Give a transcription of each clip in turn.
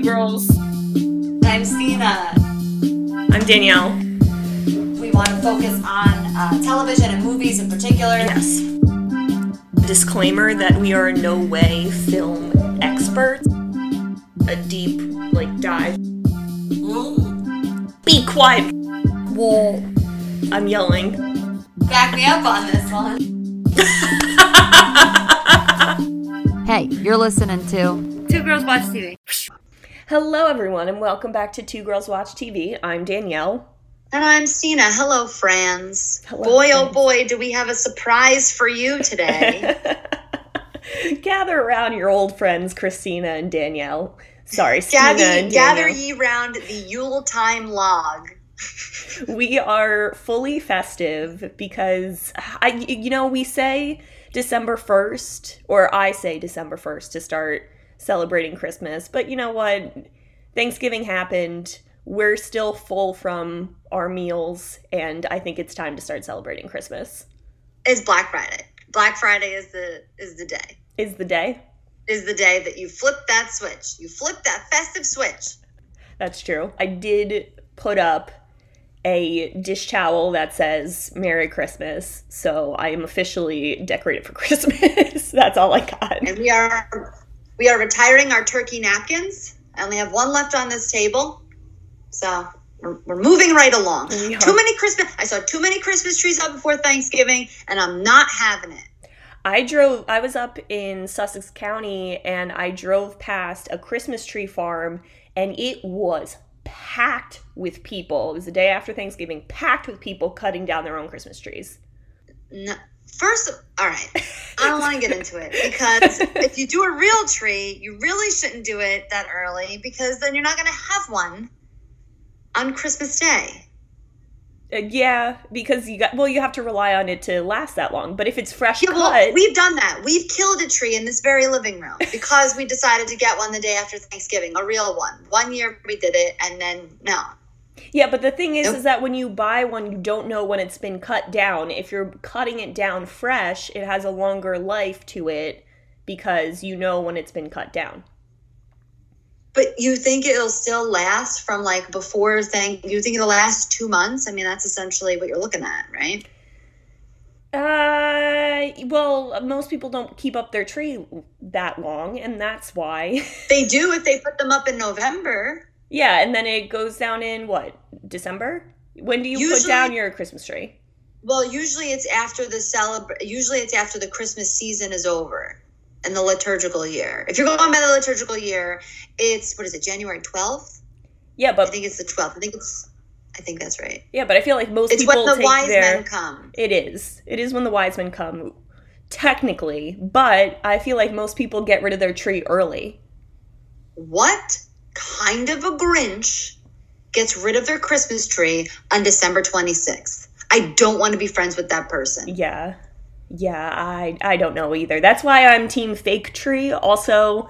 Two Girls. I'm Stina. I'm Danielle. We want to focus on uh, television and movies in particular. Yes. Disclaimer that we are in no way film experts. A deep, like, dive. Be quiet! Whoa. I'm yelling. Back me up on this one. Hey, you're listening to Two Girls Watch TV. Hello, everyone, and welcome back to Two Girls Watch TV. I'm Danielle. And I'm Stina. Hello, friends. Hello, boy, oh boy, do we have a surprise for you today. Gather around your old friends, Christina and Danielle. Sorry, Stina gather, and gather ye round the Yule time log. we are fully festive because I you know we say December 1st or I say December 1st to start celebrating Christmas but you know what Thanksgiving happened we're still full from our meals and I think it's time to start celebrating Christmas It's Black Friday. Black Friday is the is the day. is the day Is the day that you flip that switch. You flip that festive switch. That's true. I did put up a dish towel that says Merry Christmas, so I am officially decorated for Christmas. That's all I got. and we are we are retiring our turkey napkins. I only have one left on this table, so we're, we're moving right along. Are. Too many Christmas. I saw too many Christmas trees up before Thanksgiving, and I'm not having it. I drove, I was up in Sussex County and I drove past a Christmas tree farm and it was packed with people. It was the day after Thanksgiving, packed with people cutting down their own Christmas trees. No, first, all right. I don't want to get into it because if you do a real tree, you really shouldn't do it that early because then you're not going to have one on Christmas Day. Uh, yeah, because you got, well, you have to rely on it to last that long. But if it's fresh Yeah, well, cut, we've done that. We've killed a tree in this very living room because we decided to get one the day after Thanksgiving, a real one. One year we did it, and then no. Yeah, but the thing is, Nope. is that when you buy one, you don't know when it's been cut down. If you're cutting it down fresh, it has a longer life to it because you know when it's been cut down. But you think it'll still last from like before thing? You think it'll last two months? I mean, that's essentially what you're looking at, right? Uh, well, most people don't keep up their tree that long, and that's why. They do if they put them up in November. Yeah, and then it goes down in what December? When do you put down your Christmas tree? Well, usually it's after the celebr. Usually it's after the Christmas season is over, and the liturgical year. If you're going by the liturgical year, it's what is it? January twelfth. Yeah, but I think it's the twelfth. I think it's. I think that's right. yeah, but I feel like most It's people It's when the wise their. men come. It is. It is when the wise men come, technically. But I feel like most people get rid of their tree early. What kind of a Grinch gets rid of their Christmas tree on December 26th? I don't want to be friends with that person. Yeah. Yeah, I I don't know either. That's why I'm team fake tree. Also,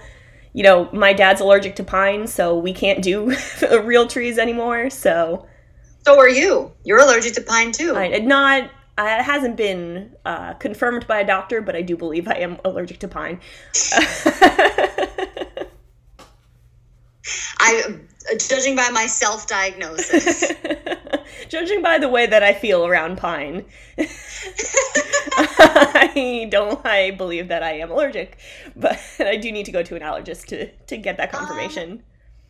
you know, my dad's allergic to pine, so we can't do real trees anymore. So, So are you. You're allergic to pine too. I not uh, it hasn't been uh, confirmed by a doctor, but I do believe I am allergic to pine. I, judging by my self diagnosis. Judging by the way that I feel around pine, I don't. I believe that I am allergic, but I do need to go to an allergist to to get that um, confirmation.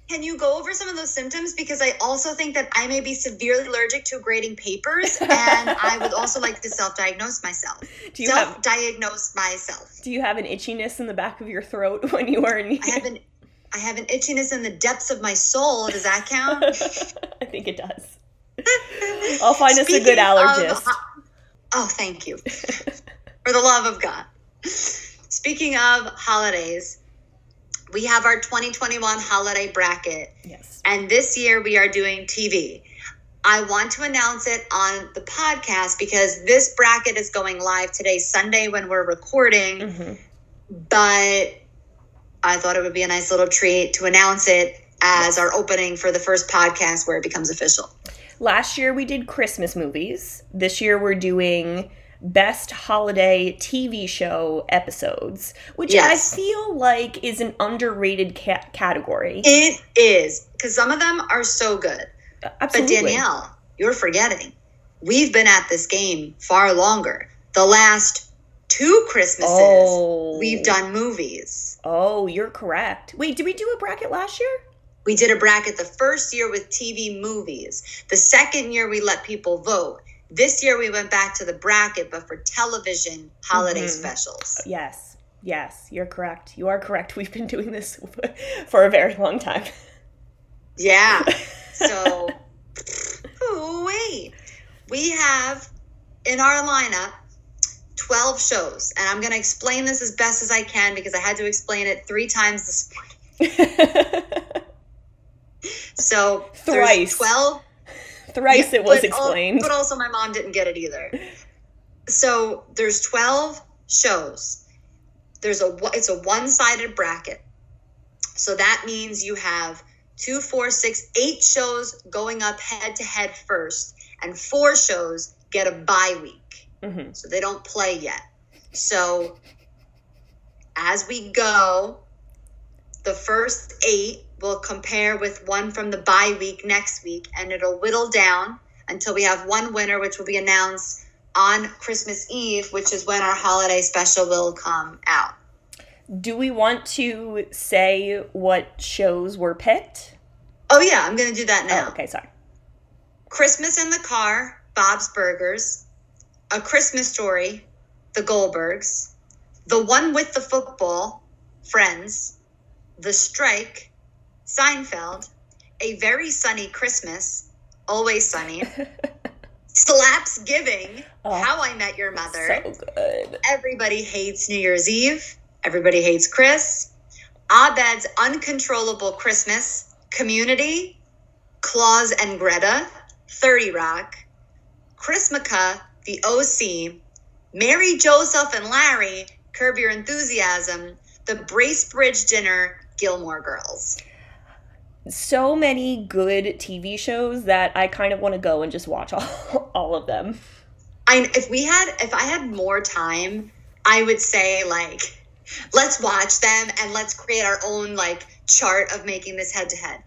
Can you go over some of those symptoms? Because I also think that I may be severely allergic to grading papers, and I would also like to self diagnose myself. do you have Self diagnose myself. Do you have an itchiness in the back of your throat when you are in? I have an I have an itchiness in the depths of my soul. Does that count? I think it does. I'll find us a good Speaking of allergist. oh, thank you. For the love of God. Speaking of holidays, we have our 2021 holiday bracket, yes. and this year we are doing TV. I want to announce it on the podcast because this bracket is going live today, Sunday, when we're recording. hmm But I thought it would be a nice little treat to announce it as our opening for the first podcast where it becomes official. Last year we did Christmas movies. This year we're doing best holiday TV show episodes, which Yes. I feel like is an underrated ca- category. It is because some of them are so good. But Danielle, you're forgetting. We've been at this game far longer. The last two Christmases, Oh. we've done movies. Oh, you're correct. Wait, did we do a bracket last year? We did a bracket the first year with TV movies. The second year, we let people vote. This year, we went back to the bracket, but for television holiday Mhm. specials. Yes. Yes, you're correct. You are correct. We've been doing this for a very long time. Yeah. So, oh, wait. We have in our lineup 12 shows. And I'm going to explain this as best as I can because I had to explain it three times this morning. So, Thrice. there's 12. Thrice Yeah, it was but explained. but also, my mom didn't get it either. So there's 12 shows. There's a it's a one-sided bracket. So that means you have two, four, six, eight shows going up head to head first, and four shows get a bye week. Mhm. So they don't play yet. So as we go, the first eight will compare with one from the bye week next week, and it'll whittle down until we have one winner, which will be announced on Christmas Eve, which is when our holiday special will come out. Do we want to say what shows were picked? Oh, yeah, I'm going to do that now. Oh, okay, sorry. Christmas in the Car, Bob's Burgers, A Christmas Story, The Goldbergs, The One with the Football, Friends, The Strike, Seinfeld, A Very Sunny Christmas, Always Sunny, Slaps Giving, Oh, How I Met Your Mother, So good. Everybody Hates New Year's Eve, Everybody Hates Chris, Abed's Uncontrollable Christmas, Community, Claus and Greta, 30 Rock, Chris Chrismukkah, The OC, Mary, Joseph, and Larry, Curb Your Enthusiasm, The Bracebridge Dinner, Gilmore Girls. So many good TV shows that I kind of want to go and just watch all, all of them. I if we had if I had more time, I would say like let's watch them and let's create our own like chart of making this head to head.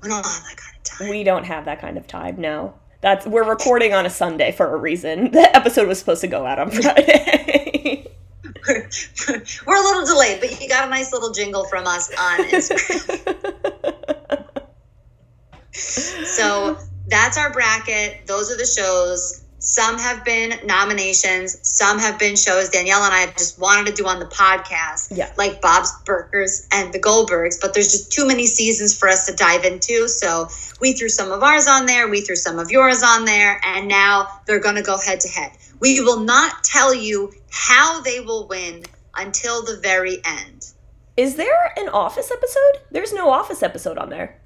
We don't have that kind of time. We don't have that kind of time, no. That's we're recording on a Sunday for a reason. The episode was supposed to go out on Friday. We're, we're a little delayed, but you got a nice little jingle from us on Instagram. So that's our bracket. Those are the shows. Some have been nominations. Some have been shows Danielle and I just wanted to do on the podcast, Yeah. like Bob's Burgers and the Goldbergs. But there's just too many seasons for us to dive into. So we threw some of ours on there. We threw some of yours on there, and now they're going to go head to head. We will not tell you how they will win until the very end. Is there an Office episode? There's no Office episode on there.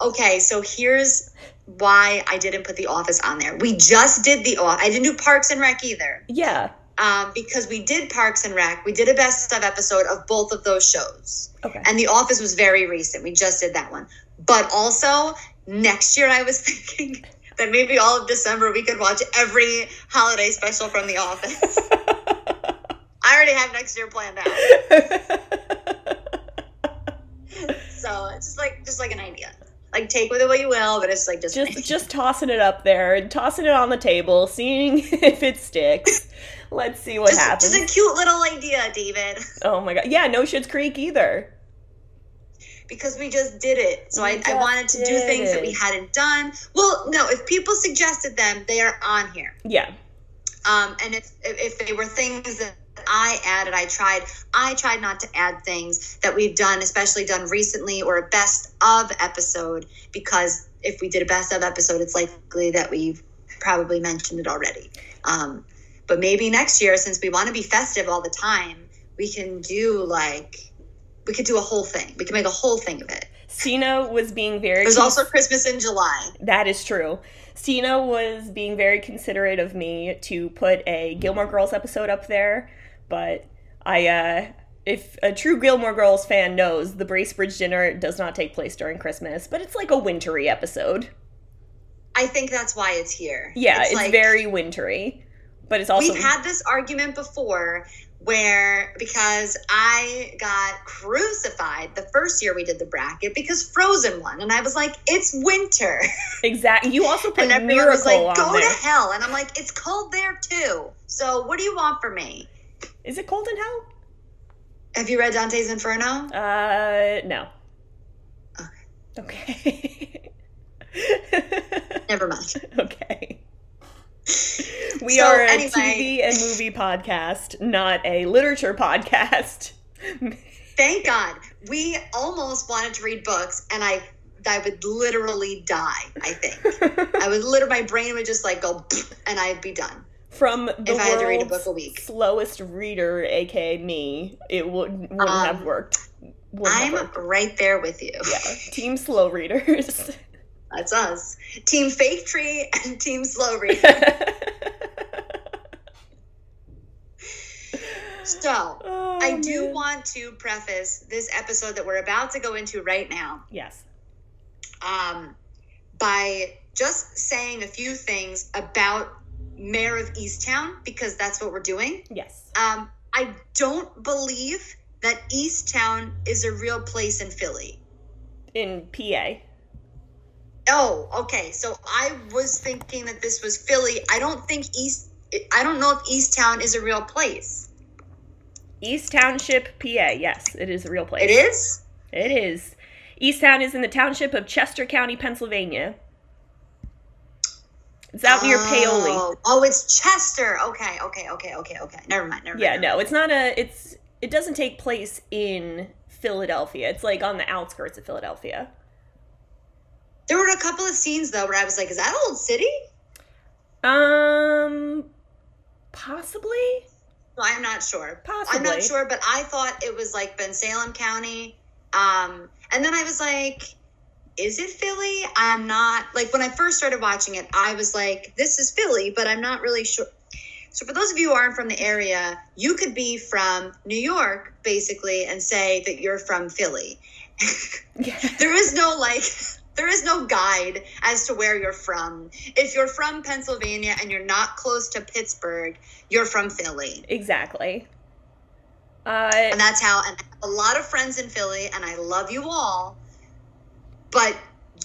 Okay, so here's why I didn't put The Office on there. We just did The Office. I didn't do Parks and Rec either. Yeah. Um, because we did Parks and Rec. We did a best of episode of both of those shows. Okay. And The Office was very recent. We just did that one. But also, next year I was thinking that maybe all of December we could watch every holiday special from The Office. I already have next year planned out. So it's just like just like an idea. Like take with it what you will, but it's like just, just just tossing it up there and tossing it on the table, seeing if it sticks. Let's see what just, happens. just a cute little idea, David. oh my god. Yeah, no Schitt's Creek either. Because we just did it. So I, I wanted to do things that we hadn't done. Well, no, if people suggested them, they are on here. Yeah. Um, and if if they were things that I added, I tried. I tried not to add things that we've done, especially done recently, or a best of episode, because if we did a best of episode, it's likely that we've probably mentioned it already. Um, but maybe next year, since we want to be festive all the time, we can do like we could do a whole thing. We can make a whole thing of it. Cena was being very There's cons- also Christmas in July. That is true. Cena was being very considerate of me to put a Gilmore Girls episode up there, but I, uh, if a true Gilmore Girls fan knows, the Bracebridge dinner does not take place during Christmas, but it's like a wintry episode. I think that's why it's here. Yeah, it's, like- very wintry. But it's also We've had this argument before where because I got crucified the first year we did the bracket because Frozen won, and I was like, "It's winter," exactly. You also put and everyone Miracle was like, "Go there. to hell," and I'm like, "It's cold there too." So what do you want from me? Is it cold in hell? Have you read Dante's Inferno? Uh, no. Okay. Never mind. okay. We So, are a anyway. TV and movie podcast, not a literature podcast. Thank God. We almost wanted to read books, and I I would literally die. I think I would literally my brain would just like go, and I'd be done. From the If I had to read a book a week. slowest reader, aka me, it would, wouldn't have Um, worked. Wouldn't I'm worked. right there with you. Yeah, team slow readers. That's us. Team Fake Tree and Team Slow Read. So, Oh, I do man. want to preface this episode that we're about to go into right now Yes. um, by just saying a few things about Mare of Easttown because that's what we're doing. Yes. Um, I don't believe that Easttown is a real place in Philly. In PA. Oh, okay. So I was thinking that this was Philly. I don't think East. I don't know if Easttown is a real place. East Township, PA. Yes, it is a real place. It is. It is. Easttown is in the township of Chester County, Pennsylvania. It's out near Paoli. Oh, oh, it's Chester. Okay, okay, okay, okay, okay. Never mind. Never Yeah, mind. Yeah, no, it's not a. It's it doesn't take place in Philadelphia. It's like on the outskirts of Philadelphia. There were a couple of scenes though where I was like, "Is that Old City?" Um, possibly. No, I'm not sure. Possibly. I'm not sure, but I thought it was like Bensalem County. Um, and then I was like, is it Philly? I'm not like when I first started watching it, I was like, this is Philly, but I'm not really sure. So for those of you who aren't from the area, you could be from New York basically and say that you're from Philly. Yeah. there is no like there is no guide as to where you're from. If you're from Pennsylvania and you're not close to Pittsburgh, you're from Philly. Exactly. Uh, And that's how, and a lot of friends in Philly, and I love you all. But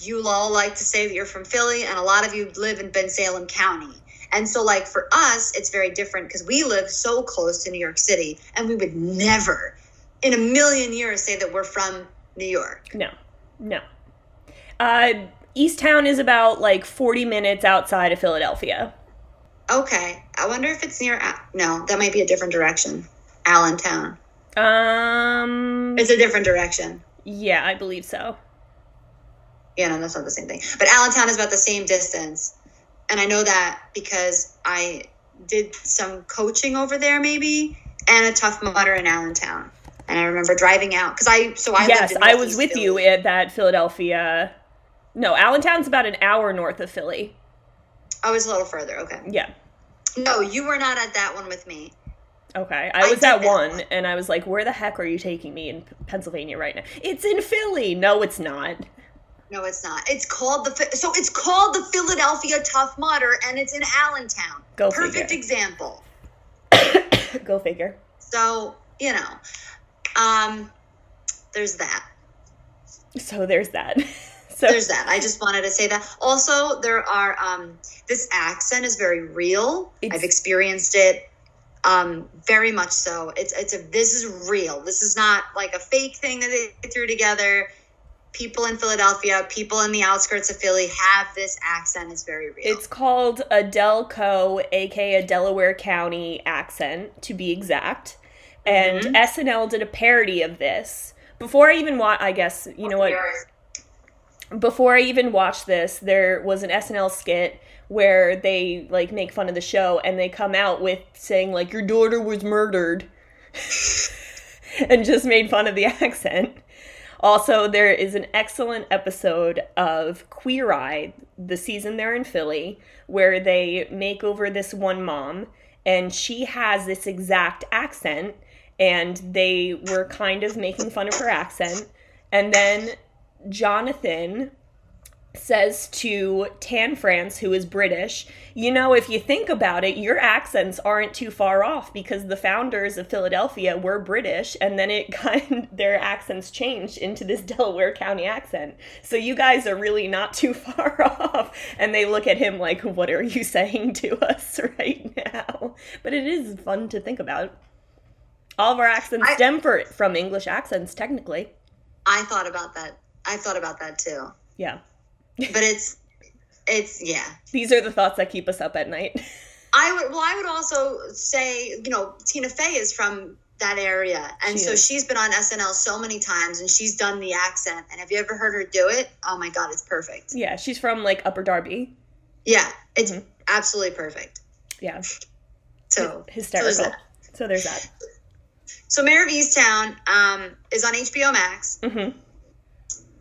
you all like to say that you're from Philly, and a lot of you live in Bensalem County. And so, like, for us, it's very different because we live so close to New York City, and we would never in a million years say that we're from New York. no, no. Uh, Easttown is about like 40 minutes outside of Philadelphia. Okay. I wonder if it's near, no, that might be a different direction. Allentown. Um, It's a different direction. yeah, I believe so. Yeah, no, that's not the same thing. But Allentown is about the same distance. And I know that because I did some coaching over there, maybe, and a tough mudder in Allentown. And I remember driving out because I, so I yes, I was Northeast with you at that Philadelphia. No, Allentown's about an hour north of Philly. I was a little further. Okay. Yeah. No, you were not at that one with me. Okay. I I was did at one, one. and I was like, where the heck are you taking me in Pennsylvania right now? It's in Philly. No, it's not. No, it's not. It's called the so it's called the Philadelphia Tough Mudder, and it's in Allentown. Go figure. Perfect figure. example. Go figure. So you know, um, there's that. So there's that. so there's that. I just wanted to say that. Also, there are um, this accent is very real. It's- I've experienced it um, very much so. It's it's a this is real. This is not like a fake thing that they threw together. People in Philadelphia, people in the outskirts of Philly have this accent. It's very real. it's called a Delco, aka a Delaware County accent, to be exact. And Mhm. SNL did a parody of this. Before I even watch, I guess, you know what? before I even watched this, there was an SNL skit where they like make fun of the show and they come out with saying like your daughter was murdered and just made fun of the accent. Also, there is an excellent episode of Queer Eye, the season they're in Philly, where they make over this one mom and she has this exact accent and they were kind of making fun of her accent. And then Jonathan says to Tan France, who is British, you know, if you think about it, your accents aren't too far off because the founders of Philadelphia were British, and then it kind their accents changed into this Delaware County accent. So you guys are really not too far off. And they look at him like, "What are you saying to us right now?" But it is fun to think about. All of our accents I- stem for, from English accents, technically. I thought about that. I thought about that too. Yeah. But it's it's yeah. These are the thoughts that keep us up at night. I would well I would also say, you know, Tina Fey is from that area. And She so is. she's been on SNL so many times and she's done the accent. And have you ever heard her do it? Oh my god, it's perfect. yeah, she's from like Upper Darby. Yeah, it's Mhm. absolutely perfect. Yeah. So Hysterical. So there's that. So there's that. So Mare of Easttown um, is on HBO Max. hmm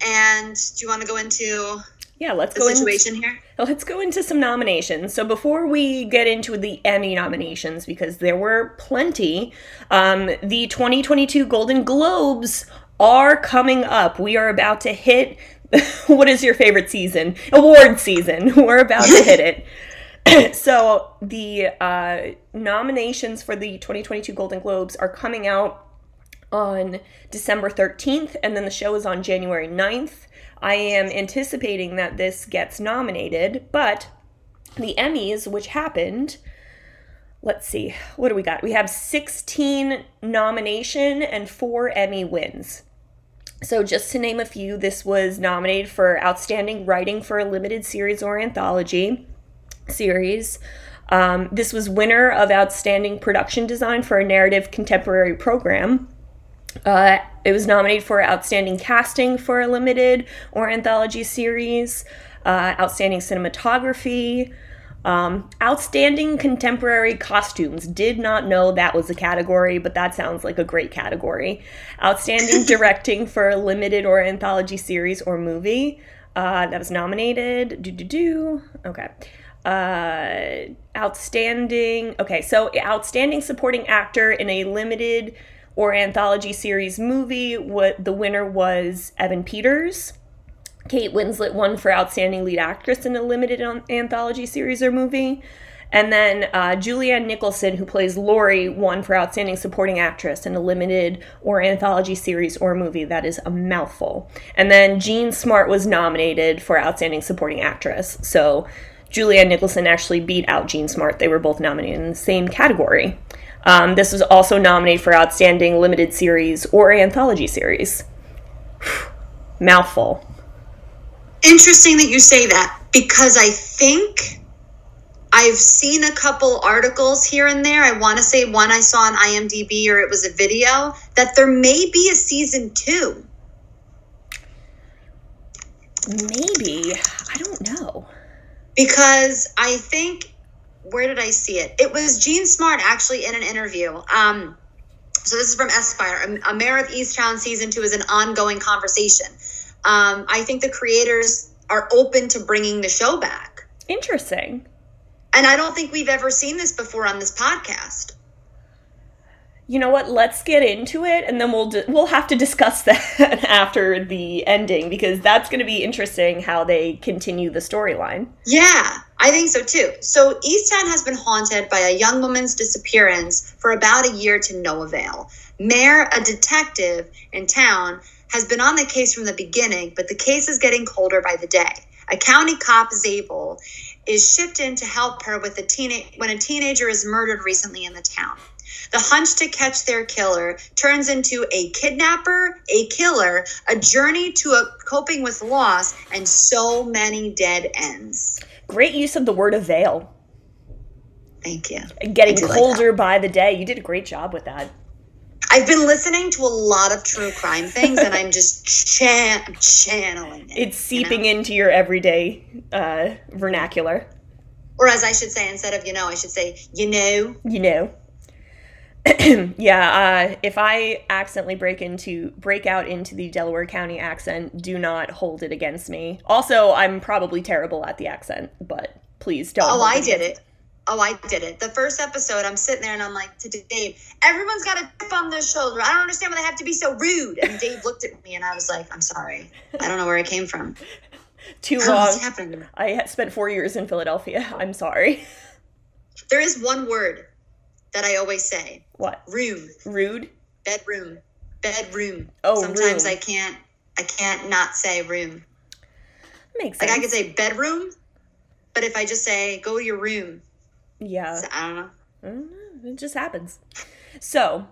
And do you want to go into Yeah, let's go into here? Let's go into some nominations. So before we get into the Emmy nominations, because there were plenty, um, the 2022 Golden Globes are coming up. We are about to hit. what is your favorite season? Award season. We're about to hit it. so the uh, nominations for the 2022 Golden Globes are coming out on December 13th, and then the show is on January 9th. I am anticipating that this gets nominated, but the Emmys, which happened, let's see, what do we got? We have 16 nomination and four Emmy wins. So, just to name a few, this was nominated for Outstanding Writing for a Limited Series or Anthology series. Um, this was winner of Outstanding Production Design for a Narrative Contemporary Program. Uh, it was nominated for Outstanding Casting for a Limited or Anthology Series, uh, Outstanding Cinematography, um, Outstanding Contemporary Costumes. Did not know that was a category, but that sounds like a great category. Outstanding Directing for a Limited or Anthology Series or Movie. Uh, that was nominated. Do do do. Okay. Uh, outstanding. Okay, so outstanding supporting actor in a limited or anthology series movie. What the winner was Evan Peters. Kate Winslet won for outstanding lead actress in a limited anthology series or movie. And then uh, Julianne Nicholson, who plays Lori, won for outstanding supporting actress in a limited or anthology series or movie. That is a mouthful. And then Jean Smart was nominated for outstanding supporting actress. So Julianne Nicholson actually beat out Jean Smart. They were both nominated in the same category. Um, this was also nominated for outstanding limited series or anthology series. mouthful. Interesting that you say that because I think I've seen a couple articles here and there. I want to say one I saw on IMDb or it was a video that there may be a season two. Maybe. I don't know. because I think where did I see it? It was Jean Smart actually in an interview. Um, so this is from Esquire. A, Mare of Easttown season two is an ongoing conversation. Um, I think the creators are open to bringing the show back, Interesting. and I don't think we've ever seen this before on this podcast. You know what? Let's get into it, and then we'll di- we'll have to discuss that after the ending because that's going to be interesting how they continue the storyline. Yeah, I think so too. So, Easttown has been haunted by a young woman's disappearance for about a year to no avail. Mare, a detective in town, has been on the case from the beginning, but the case is getting colder by the day. A county cop, Zabel, is shipped in to help her with a teen- when a teenager is murdered recently in the town. The hunch to catch their killer turns into a kidnapper, a killer, a journey to a coping with loss, and so many dead ends. Great use of the word avail. Thank you. Getting I do like colder by the day. You did a great job with that. I've been listening to a lot of true crime things, and I'm just chan- channeling it. It's you know? seeping into your everyday uh, vernacular. Or as I should say, instead of you know, I should say you know. You know. yeah, uh, if I accidentally break into break out into the Delaware County accent, do not hold it against me. Also, I'm probably terrible at the accent, but please don't. Oh, I did it. Oh, I did it. The first episode, I'm sitting there and I'm like to Dave, everyone's got a chip on their shoulder. I don't understand why they have to be so rude. And Dave looked at me and I was like, I'm sorry. I don't know where it came from. Too long. happened? I spent four years in Philadelphia. I'm sorry. There is one word that I always say: What? room, Rude? bedroom, bedroom. Oh, sometimes room. I can't. I can't not say room. Makes sense. Like. I could say bedroom, but if I just say go to your room, yeah. I don't know. I don't know. It just happens. So,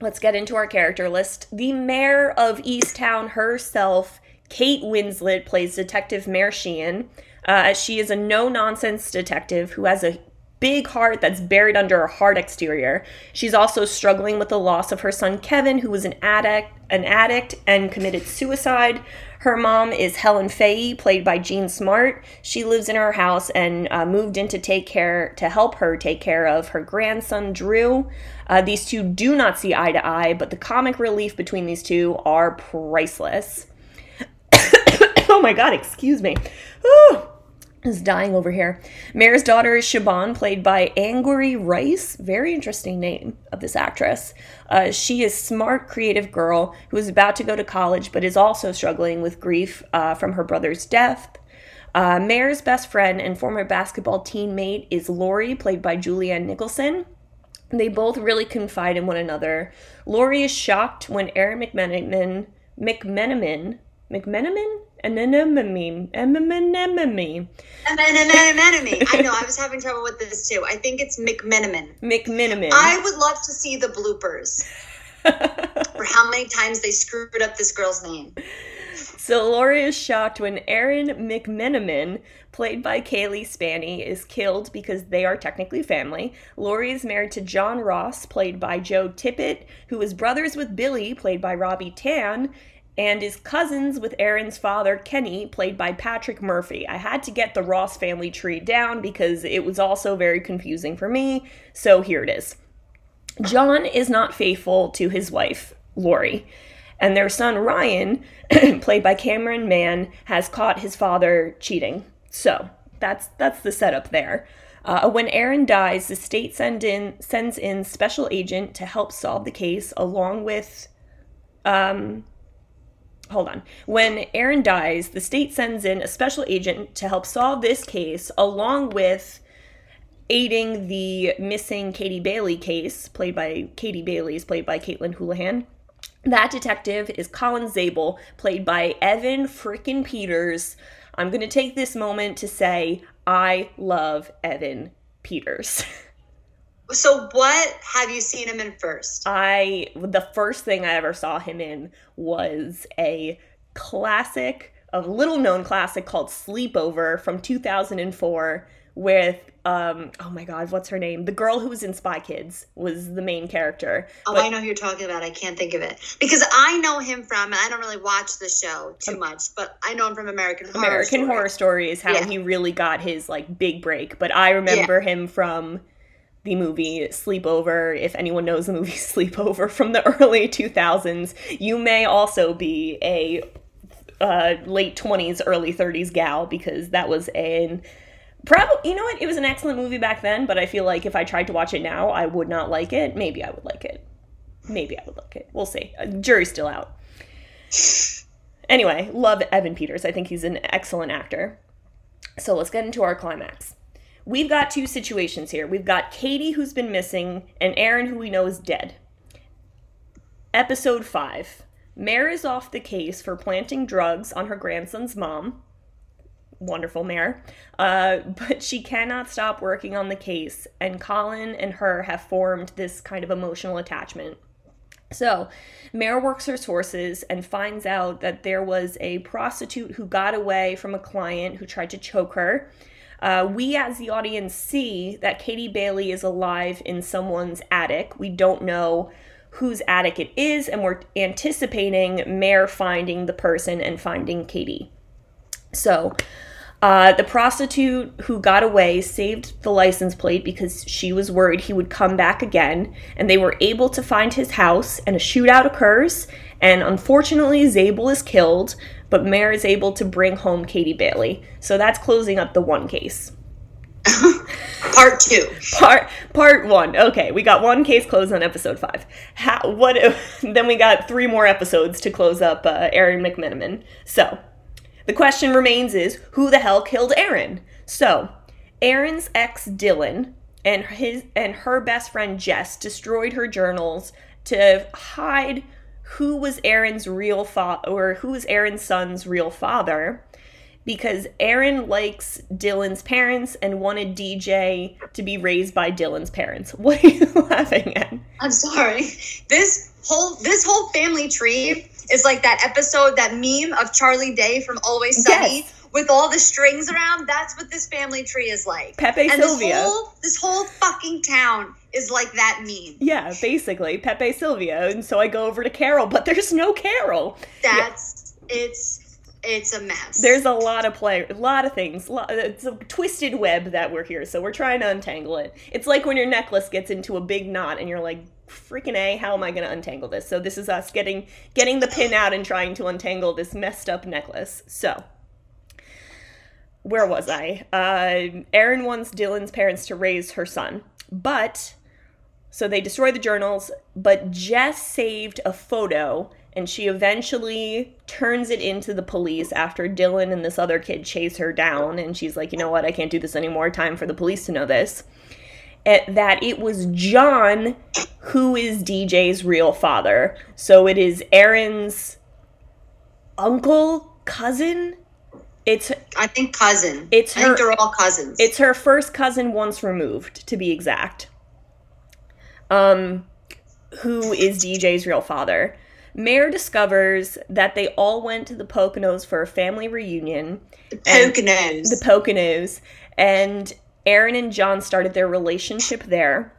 let's get into our character list. The Mare of Easttown herself, Kate Winslet, plays Detective Mare Sheehan. Uh, she is a no nonsense detective who has a big heart that's buried under a hard exterior. She's also struggling with the loss of her son Kevin, who was an addict, an addict and committed suicide. Her mom is Helen Fahey, played by Jean Smart. She lives in her house and uh, moved in to take care to help her take care of her grandson Drew. Uh, these two do not see eye to eye, but the comic relief between these two are priceless. oh my god, excuse me. Whew is dying over here. Mare's daughter is Siobhan, played by Angourie Rice. Very interesting name of this actress. Uh, she is smart, creative girl who is about to go to college, but is also struggling with grief uh, from her brother's death. Uh, Mare's best friend and former basketball teammate is Lori, played by Julianne Nicholson. They both really confide in one another. Lori is shocked when Erin McMenamin, McMenamin, McMenamin, anemone, anemone, Anemone. I know. I was having trouble with this too. I think it's McMenamin. McMenamin. I would love to see the bloopers for how many times they screwed up this girl's name. So Laura is shocked when Erin McMenamin, played by Cailee Spaeny, is killed because they are technically family. Lori is married to John Ross, played by Joe Tippett, who is brothers with Billy, played by Robbie Tann, and is cousins with Erin's father, Kenny, played by Patrick Murphy. I had to get the Ross family tree down because it was also very confusing for me, so here it is. John is not faithful to his wife, Lori, and their son Ryan, played by Cameron Mann, has caught his father cheating. So that's that's the setup there. Uh, when Erin dies, the state send in sends in special agent to help solve the case, along with um, hold on. When Erin dies, the state sends in a special agent to help solve this case, along with aiding the missing Katie Bailey case, played by Katie Bailey, is played by Caitlin Houlihan. That detective is Colin Zabel, played by Evan frickin' Peters. I'm gonna take this moment to say I love Evan Peters. So, what have you seen him in first? I the first thing I ever saw him in was a classic, a little known classic called Sleepover from 2004 with um oh my god, what's her name? The girl who was in Spy Kids was the main character. Oh, But- I know who you're talking about. I can't think of it because I know him from. And I don't really watch the show too much, but I know him from American Horror. American Story. Horror Story is how Yeah. he really got his like big break. But I remember him from the movie Sleepover. If anyone knows the movie Sleepover from the early 2000s, you may also be a uh, late 20s, early 30s gal because that was an probably you know what it was an excellent movie back then. But I feel like if I tried to watch it now, I would not like it. Maybe I would like it. Maybe I would like it. We'll see. Uh, jury's still out. Anyway, love Evan Peters. I think he's an excellent actor. So let's get into our climax. We've got two situations here. We've got Katie, who's been missing, and Erin, who we know is dead. Episode 5. Mare is off the case for planting drugs on her grandson's mom. Wonderful Mare. Uh, but she cannot stop working on the case, and Colin and her have formed this kind of emotional attachment. So, Mare works her sources and finds out that there was a prostitute who got away from a client who tried to choke her. Uh, we, as the audience, see that Katie Bailey is alive in someone's attic. We don't know whose attic it is, and we're anticipating Mare finding the person and finding Katie. So, uh, the prostitute who got away saved the license plate because she was worried he would come back again, and they were able to find his house, and a shootout occurs. And unfortunately, Zabel is killed, but Mare is able to bring home Katie Bailey. So that's closing up the one case. Part two. Part part one. Okay, we got one case closed on episode five. How, what? Then we got three more episodes to close up uh, Erin McMenamin. So the question remains is who the hell killed Erin? So, Erin's ex Dylan and his and her best friend Jess destroyed her journals to hide who was Erin's real father or who was Erin's son's real father because Erin likes Dylan's parents and wanted DJ to be raised by Dylan's parents. What are you laughing at? I'm sorry. This whole this whole family tree is like that episode, that meme of Charlie Day from Always Sunny Yes. with all the strings around. That's what this family tree is like. Pepe and Sylvia. This whole, this whole fucking town is like that meme. Yeah, basically Pepe Silvia, and so I go over to Carol, but there's no Carol. That's it's it's a mess. There's a lot of play, a lot of things. It's a twisted web that we're here, so we're trying to untangle it. It's like when your necklace gets into a big knot, and you're like, "Freaking a! How am I going to untangle this?" So this is us getting getting the pin oh. out and trying to untangle this messed up necklace. So where was I? Uh, Erin wants Dylan's parents to raise her son, but so they destroy the journals, but Jess saved a photo and she eventually turns it into the police after Dylan and this other kid chase her down. And she's like, you know what? I can't do this anymore. Time for the police to know this. Eh, That it was John who is DJ's real father. So it is Erin's uncle, cousin. It's I think cousin. It's her, I think they're all cousins. it's her first cousin once removed, to be exact. Um, who is DJ's real father? Mare discovers that they all went to the Poconos for a family reunion. the Poconos. The Poconos. And Erin and John started their relationship there.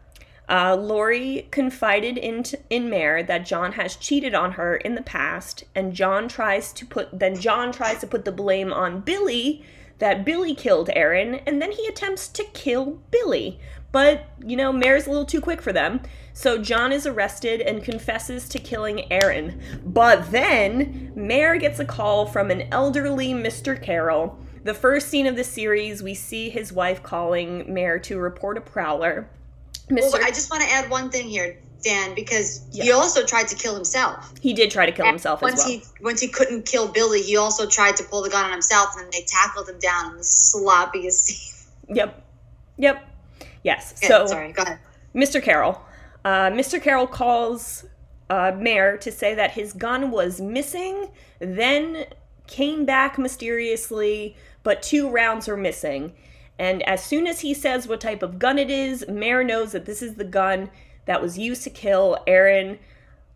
Uh, Lori confided in, in Mare that John has cheated on her in the past, and John tries to put then John tries to put the blame on Billy that Billy killed Erin, and then he attempts to kill Billy. But you know, Mare's a little too quick for them, so John is arrested and confesses to killing Erin. But then Mare gets a call from an elderly Mr. Carroll. The first scene of the series, we see his wife calling Mare to report a prowler. Mr. Well, I just want to add one thing here, Dan, because he also tried to kill himself. He did try to kill himself as once well. he once he couldn't kill Billy, he also tried to pull the gun on himself, and they tackled him down in the sloppiest scene. Yep. Yep. Yes. Yeah, so, sorry, go ahead. Mr. Carroll. Uh, Mr. Carroll calls uh, Mare to say that his gun was missing, then came back mysteriously, but two rounds were missing. And as soon as he says what type of gun it is, Mare knows that this is the gun that was used to kill Erin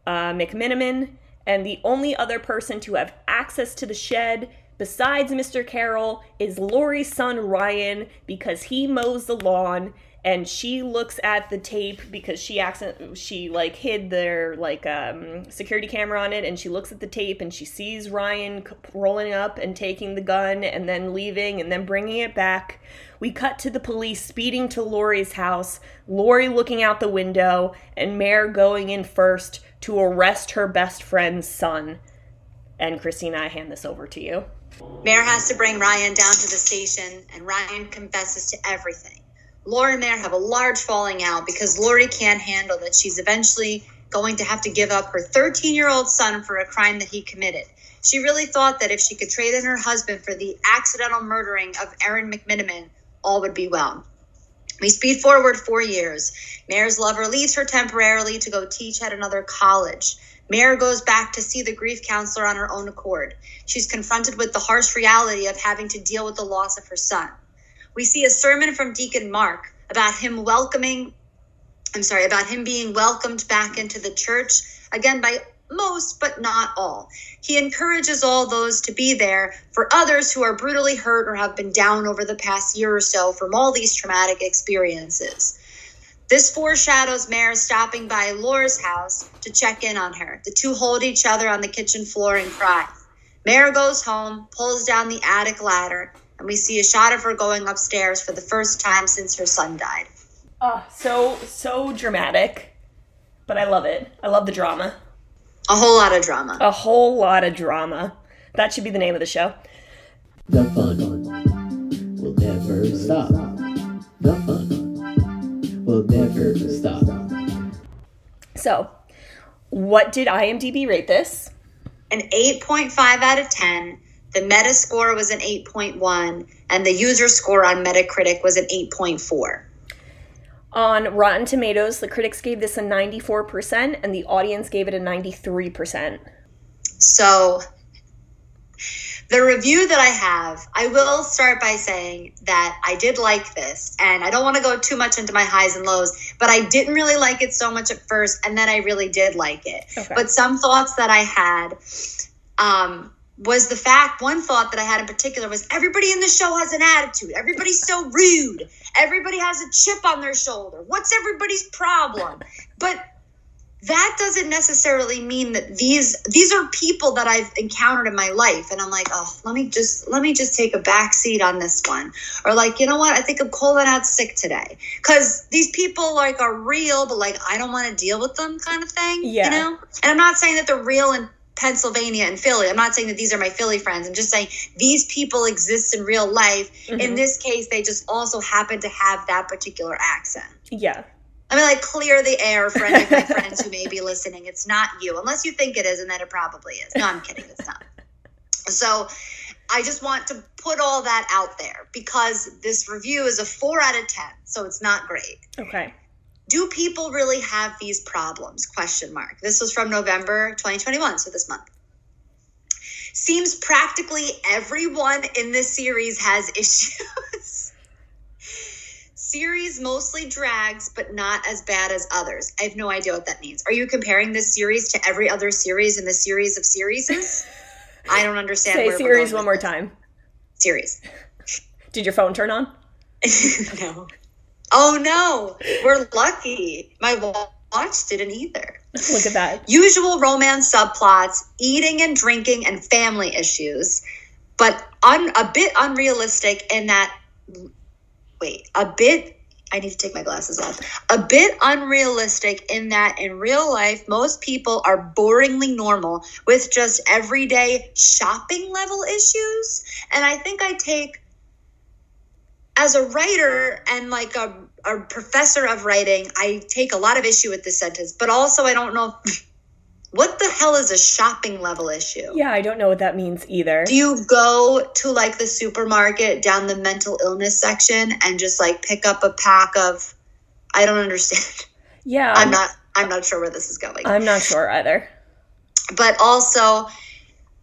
uh, McMiniman, and the only other person to have access to the shed besides Mr. Carroll is Lori's son Ryan because he mows the lawn and she looks at the tape because she accident she like hid their like um, security camera on it and she looks at the tape and she sees Ryan rolling up and taking the gun and then leaving and then bringing it back. We cut to the police speeding to Lori's house, Lori looking out the window, and Mare going in first to arrest her best friend's son. And Christina, I hand this over to you. Mare has to bring Ryan down to the station, and Ryan confesses to everything. Lori and Mare have a large falling out because Lori can't handle that she's eventually going to have to give up her 13 year old son for a crime that he committed. She really thought that if she could trade in her husband for the accidental murdering of Erin McMiniman, all would be well. We speed forward four years. Mare's lover leaves her temporarily to go teach at another college. Mare goes back to see the grief counselor on her own accord. She's confronted with the harsh reality of having to deal with the loss of her son. We see a sermon from Deacon Mark about him welcoming, I'm sorry, about him being welcomed back into the church, again by most, but not all. He encourages all those to be there for others who are brutally hurt or have been down over the past year or so from all these traumatic experiences. This foreshadows Mare stopping by Laura's house to check in on her. The two hold each other on the kitchen floor and cry. Mare goes home, pulls down the attic ladder, and we see a shot of her going upstairs for the first time since her son died. Oh, so so dramatic, but I love it. I love the drama. A whole lot of drama. A whole lot of drama. That should be the name of the show. The fun will never stop. The fun will never stop. So, what did IMDb rate this? An 8.5 out of 10. The Metascore was an 8.1, and the user score on Metacritic was an 8.4. On Rotten Tomatoes, the critics gave this a 94% and the audience gave it a 93%. So, the review that I have, I will start by saying that I did like this, and I don't want to go too much into my highs and lows, but I didn't really like it so much at first, and then I really did like it. Okay. But some thoughts that I had um, was the fact, one thought that I had in particular was everybody in the show has an attitude. Everybody's so rude. Everybody has a chip on their shoulder. What's everybody's problem? But that doesn't necessarily mean that these these are people that I've encountered in my life and I'm like, oh, let me just let me just take a back seat on this one. Or like, you know what? I think I'm calling out sick today. Cause these people like are real, but like I don't want to deal with them kind of thing. Yeah. You know? And I'm not saying that they're real in Pennsylvania and Philly. I'm not saying that these are my Philly friends. I'm just saying these people exist in real life. In Mhm. this case, they just also happen to have that particular accent. Yeah. I mean, like, clear the air for any of my friends who may be listening. It's not you, unless you think it is, and then it probably is. No, I'm kidding. It's not. So, I just want to put all that out there because this review is a four out of ten, so it's not great. Okay. Do people really have these problems? Question mark. This was from November 2021, so this month. Seems practically everyone in this series has issues. series mostly drags, but not as bad as others. I have no idea what that means. Are you comparing this series to every other series in the series of series? I don't understand. Say series one more with time. Series. Did your phone turn on? no. Oh no, we're lucky. My watch didn't either. Look at that. Usual romance subplots, eating and drinking, and family issues, but un- a bit unrealistic in that. Wait, a bit. I need to take my glasses off. A bit unrealistic in that in real life, most people are boringly normal with just everyday shopping level issues. And I think I take as a writer and like a, a professor of writing, I take a lot of issue with this sentence, but also I don't know what the hell is a shopping level issue. Yeah, I don't know what that means either. Do you go to like the supermarket down the mental illness section and just like pick up a pack of? I don't understand. Yeah, I'm um, not. I'm not sure where this is going. I'm not sure either. but also,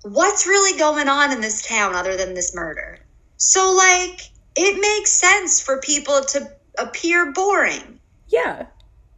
what's really going on in this town other than this murder? So like, it makes sense for people to appear boring. Yeah.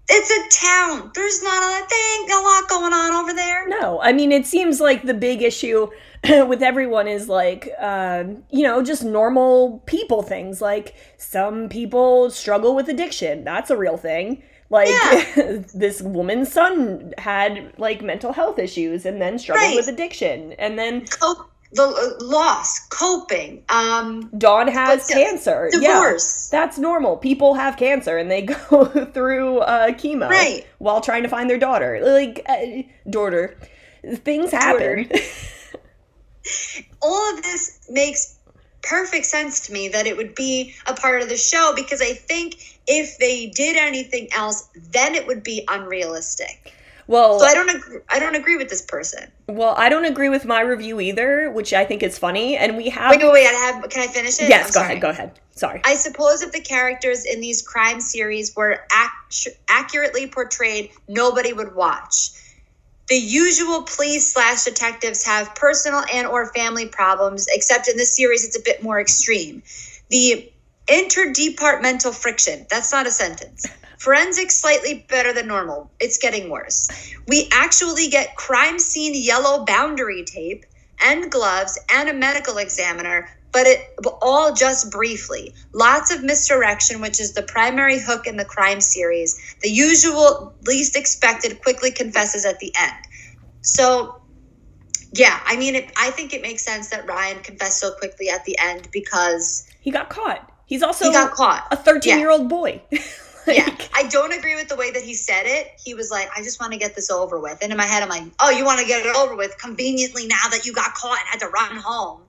It's a town. There's not a thing, a lot going on over there. No, I mean, it seems like the big issue with everyone is like, um, you know, just normal people things. Like, some people struggle with addiction. That's a real thing. Like, Yeah. this woman's son had like mental health issues and then struggled Right. with addiction. And then Cope, the uh, loss, coping, um, Dawn has cancer. divorce. Yeah, that's normal. People have cancer and they go through uh, chemo Right. while trying to find their daughter. Like, uh, daughter. Things happen. all of this makes perfect sense to me that it would be a part of the show because I think if they did anything else, then it would be unrealistic. Well, So I don't agree, I don't agree with this person. Well, I don't agree with my review either, which I think is funny. And we have. Wait, wait, wait. I have. Can I finish it? yes, I'm go sorry. ahead. Go ahead. Sorry. I suppose if the characters in these crime series were act- accurately portrayed, nobody would watch. The usual police slash detectives have personal and or family problems, except in this series it's a bit more extreme. The interdepartmental friction, that's not a sentence. Forensics slightly better than normal. It's getting worse. We actually get crime scene yellow boundary tape and gloves and a medical examiner, but it all just briefly. Lots of misdirection, which is the primary hook in the crime series. The usual, least expected, quickly confesses at the end. So, yeah, I mean, it, I think it makes sense that Ryan confessed so quickly at the end because He got caught. He's also he got caught. a 13 year old boy. Yeah, I don't agree with the way that he said it. He was like, I just want to get this over with. And in my head, I'm like, oh, you want to get it over with conveniently now that you got caught and had to run home.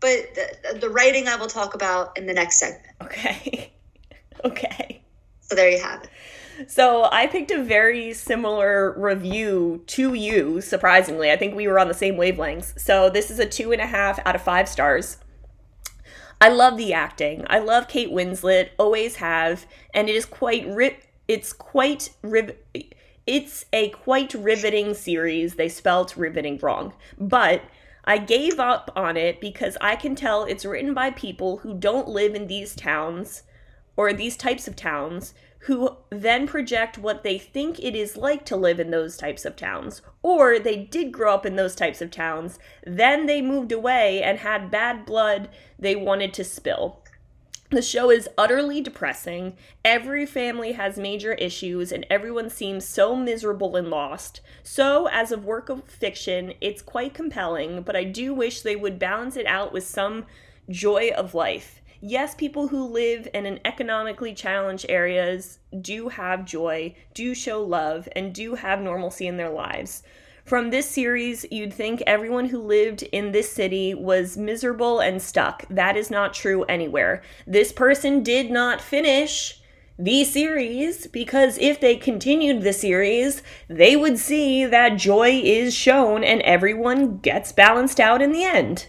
But the, the writing I will talk about in the next segment. Okay. Okay. So there you have it. So I picked a very similar review to you, surprisingly. I think we were on the same wavelengths. So this is a two and a half out of five stars. I love the acting. I love Kate Winslet, always have, and it is quite ri- it's quite riv- it's a quite riveting series. They spelt riveting wrong. But I gave up on it because I can tell it's written by people who don't live in these towns or these types of towns who then project what they think it is like to live in those types of towns. Or they did grow up in those types of towns, then they moved away and had bad blood they wanted to spill. The show is utterly depressing. Every family has major issues, and everyone seems so miserable and lost. So, as a work of fiction, it's quite compelling, but I do wish they would balance it out with some joy of life. Yes, people who live in an economically challenged areas do have joy, do show love, and do have normalcy in their lives. From this series, you'd think everyone who lived in this city was miserable and stuck. That is not true anywhere. This person did not finish the series because if they continued the series, they would see that joy is shown and everyone gets balanced out in the end.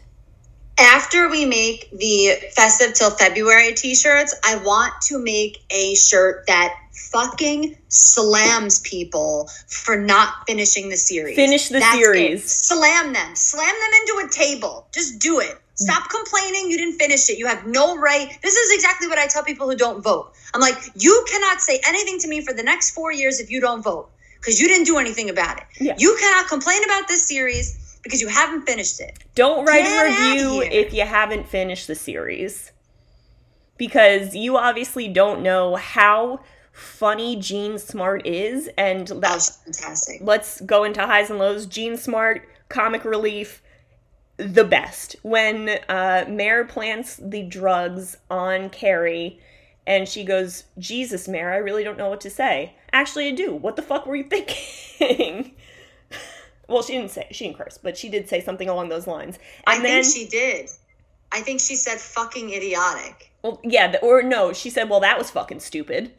After we make the festive till February t shirts, I want to make a shirt that fucking slams people for not finishing the series. Finish the That's series. it. Slam them. Slam them into a table. Just do it. Stop complaining you didn't finish it. You have no right. This is exactly what I tell people who don't vote. I'm like, you cannot say anything to me for the next four years if you don't vote because you didn't do anything about it. Yeah. You cannot complain about this series because you haven't finished it. Don't write Get a review if you haven't finished the series. Because you obviously don't know how funny Jean Smart is, and That that's was fantastic. let's go into highs and lows. Jean Smart, comic relief, the best. When uh, Mare plants the drugs on Carrie, and she goes, "Jesus, Mare, I really don't know what to say." Actually, I do. What the fuck were you thinking? well, she didn't say she didn't curse, but she did say something along those lines. I And then, think she did. I think she said fucking idiotic. well, yeah, or no, she said, "Well, that was fucking stupid."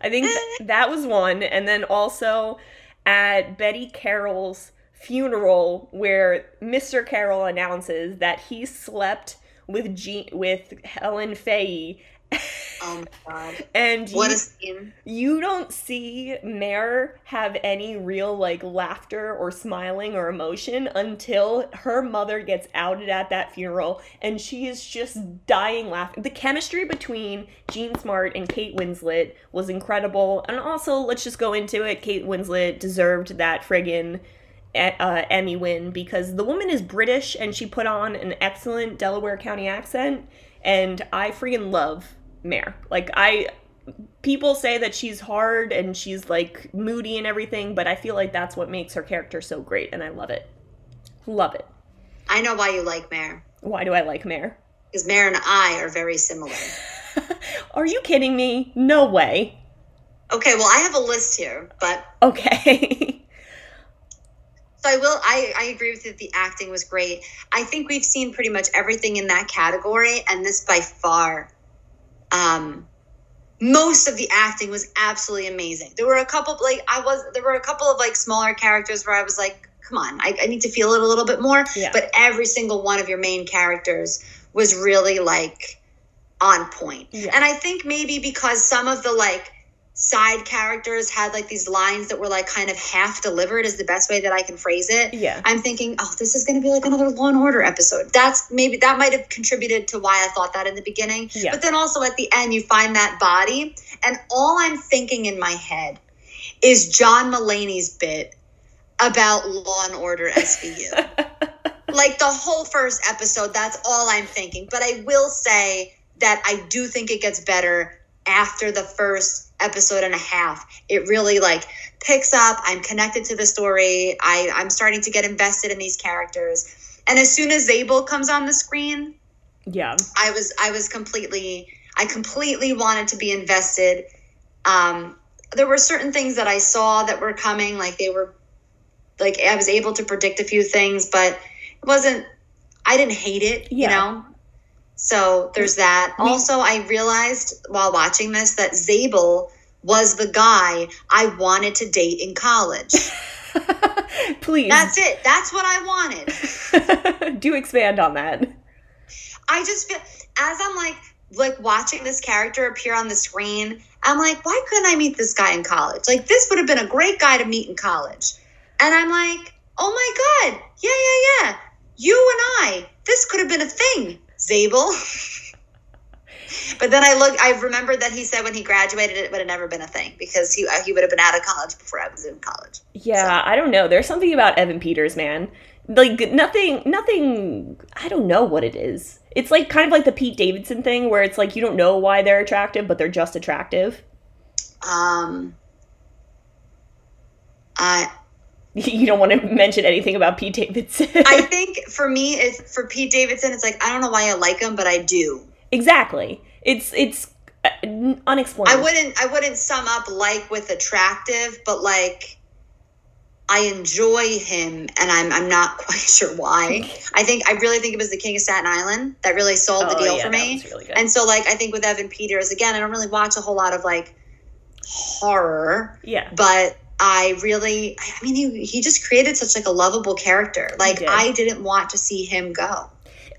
I think th- eh. that was one, and then also at Betty Carroll's funeral, where Mr. Carroll announces that he slept with Jean- with Helen Fahey, Oh my god. and What you, a scene. you don't see Mare have any real like laughter or smiling or emotion until her mother gets outed at that funeral and she is just dying laughing. The chemistry between Jean Smart and Kate Winslet was incredible. And also, let's just go into it. Kate Winslet deserved that friggin' uh, Emmy win because the woman is British and she put on an excellent Delaware County accent. And I freaking love Mare. Like, I people say that she's hard and she's like moody and everything, but I feel like that's what makes her character so great, and I love it. Love it. I know why you like Mare. Why do I like Mare? Because Mare and I are very similar. Are you kidding me? No way. Okay, well, I have a list here, but Okay. so I will. I, I agree with you. that The acting was great. I think we've seen pretty much everything in that category, and this by far, um, most of the acting was absolutely amazing. There were a couple like I was. There were a couple of like smaller characters where I was like, come on, I, I need to feel it a little bit more. Yeah. But every single one of your main characters was really like on point. Yeah. And I think maybe because some of the like side characters had like these lines that were like kind of half delivered is the best way that I can phrase it. Yeah. I'm thinking, oh, this is going to be like another Law and Order episode. That's maybe that might have contributed to why I thought that in the beginning. Yeah. But then also at the end, you find that body, and all I'm thinking in my head is John Mulaney's bit about Law and Order SVU. like the whole first episode, that's all I'm thinking. But I will say that I do think it gets better after the first episode and a half. It really like picks up. I'm connected to the story. I, I'm starting to get invested in these characters. And as soon as Zabel comes on the screen, yeah. I was I was completely I completely wanted to be invested. Um, there were certain things that I saw that were coming, like they were like I was able to predict a few things, but it wasn't I didn't hate it, you know. So there's that. Also, I realized while watching this that Zabel was the guy I wanted to date in college. Please That's it. That's what I wanted. do expand on that. I just feel as I'm like like watching this character appear on the screen, I'm like, why couldn't I meet this guy in college? Like this would have been a great guy to meet in college. And I'm like, oh my god, yeah, yeah, yeah. You and I, this could have been a thing, Zabel. but then I look, I remembered that he said when he graduated, it would have never been a thing because he he would have been out of college before I was in college. Yeah, I don't know. There's something about Evan Peters, man. Like nothing, nothing. I don't know what it is. It's like kind of like the Pete Davidson thing, where it's like you don't know why they're attractive, but they're just attractive. Um, I You don't want to mention anything about Pete Davidson. I think for me, it's for Pete Davidson. It's like I don't know why I like him, but I do. exactly. It's it's uh, unexplained. I wouldn't I wouldn't sum up like with attractive, but like I enjoy him and I'm I'm not quite sure why. I think I really think it was the King of Staten Island that really sold the Oh, deal yeah, for me. really. And so like I think with Evan Peters again, I don't really watch a whole lot of like horror, Yeah. but I really I mean he he just created such like a lovable character. Like did. I didn't want to see him go.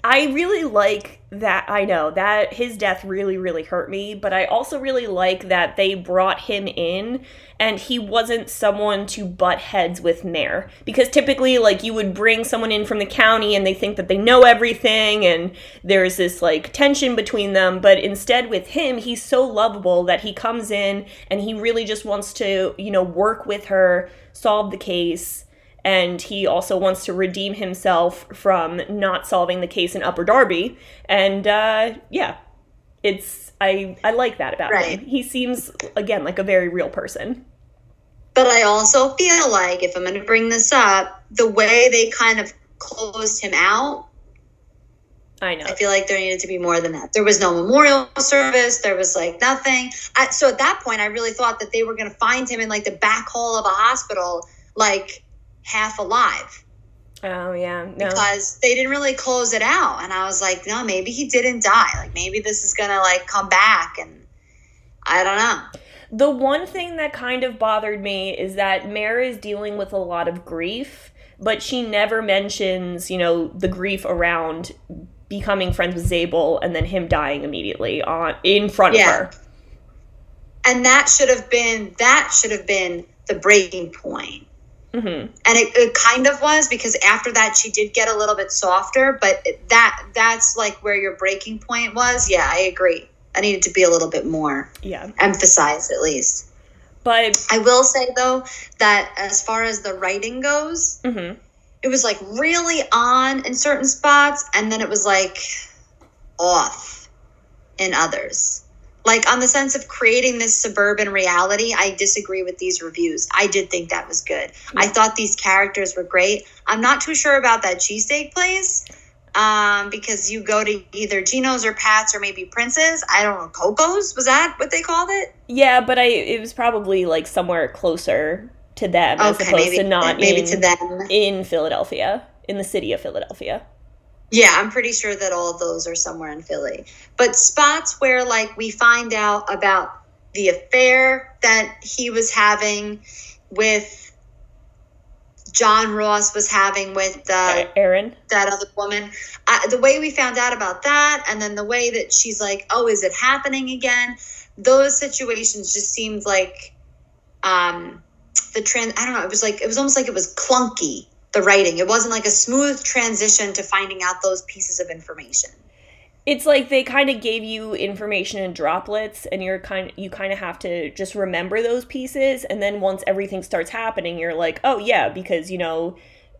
I really like that. I know that his death really, really hurt me, but I also really like that they brought him in and he wasn't someone to butt heads with Mare. Because typically, like, you would bring someone in from the county and they think that they know everything and there's this, like, tension between them. But instead, with him, he's so lovable that he comes in and he really just wants to, you know, work with her, solve the case and he also wants to redeem himself from not solving the case in Upper Darby. And uh, yeah, it's I I like that about Right. him. He seems again like a very real person. But I also feel like if I'm going to bring this up, the way they kind of closed him out, I know. I feel like there needed to be more than that. There was no memorial service. There was like nothing. I, so at that point, I really thought that they were going to find him in like the back hall of a hospital, like half alive, Oh yeah, no. because they didn't really close it out. And I was like, no, maybe he didn't die. Like maybe this is going to like come back. And I don't know. The one thing that kind of bothered me is that Mare is dealing with a lot of grief, but she never mentions, you know, the grief around becoming friends with Zabel and then him dying immediately on in front Yeah. of her. And that should have been that should have been the breaking point. Hmm and it, it kind of was because after that she did get a little bit softer but that that's like where your breaking point was. Yeah i agree. I needed to be a little bit more Yeah. emphasized at least. But i will say though that as far as the writing goes mhm. it was like really on in certain spots and then it was like off in others like on the sense of creating this suburban reality i disagree with these reviews i did think that was good i thought these characters were great i'm not too sure about that cheesesteak place um, because you go to either Geno's or Pat's or maybe Prince's. I don't know. Coco's? Was that what they called it? Yeah, but I it was probably like somewhere closer to them as opposed maybe, to not maybe in, to them. in Philadelphia, in the city of Philadelphia. Yeah, I'm pretty sure that all of those are somewhere in Philly. But spots where like we find out about the affair that he was having with John Ross was having with uh, Erin. that other woman. Uh, the way we found out about that, and then the way that she's like, "Oh, is it happening again?" Those situations just seemed like um, the trend. I don't know. It was like it was almost like it was clunky. The writing. It wasn't like a smooth transition to finding out those pieces of information. It's like they kind of gave you information in droplets and you're kind you kind of have to just remember those pieces and then once everything starts happening you're like, "Oh yeah, because you know,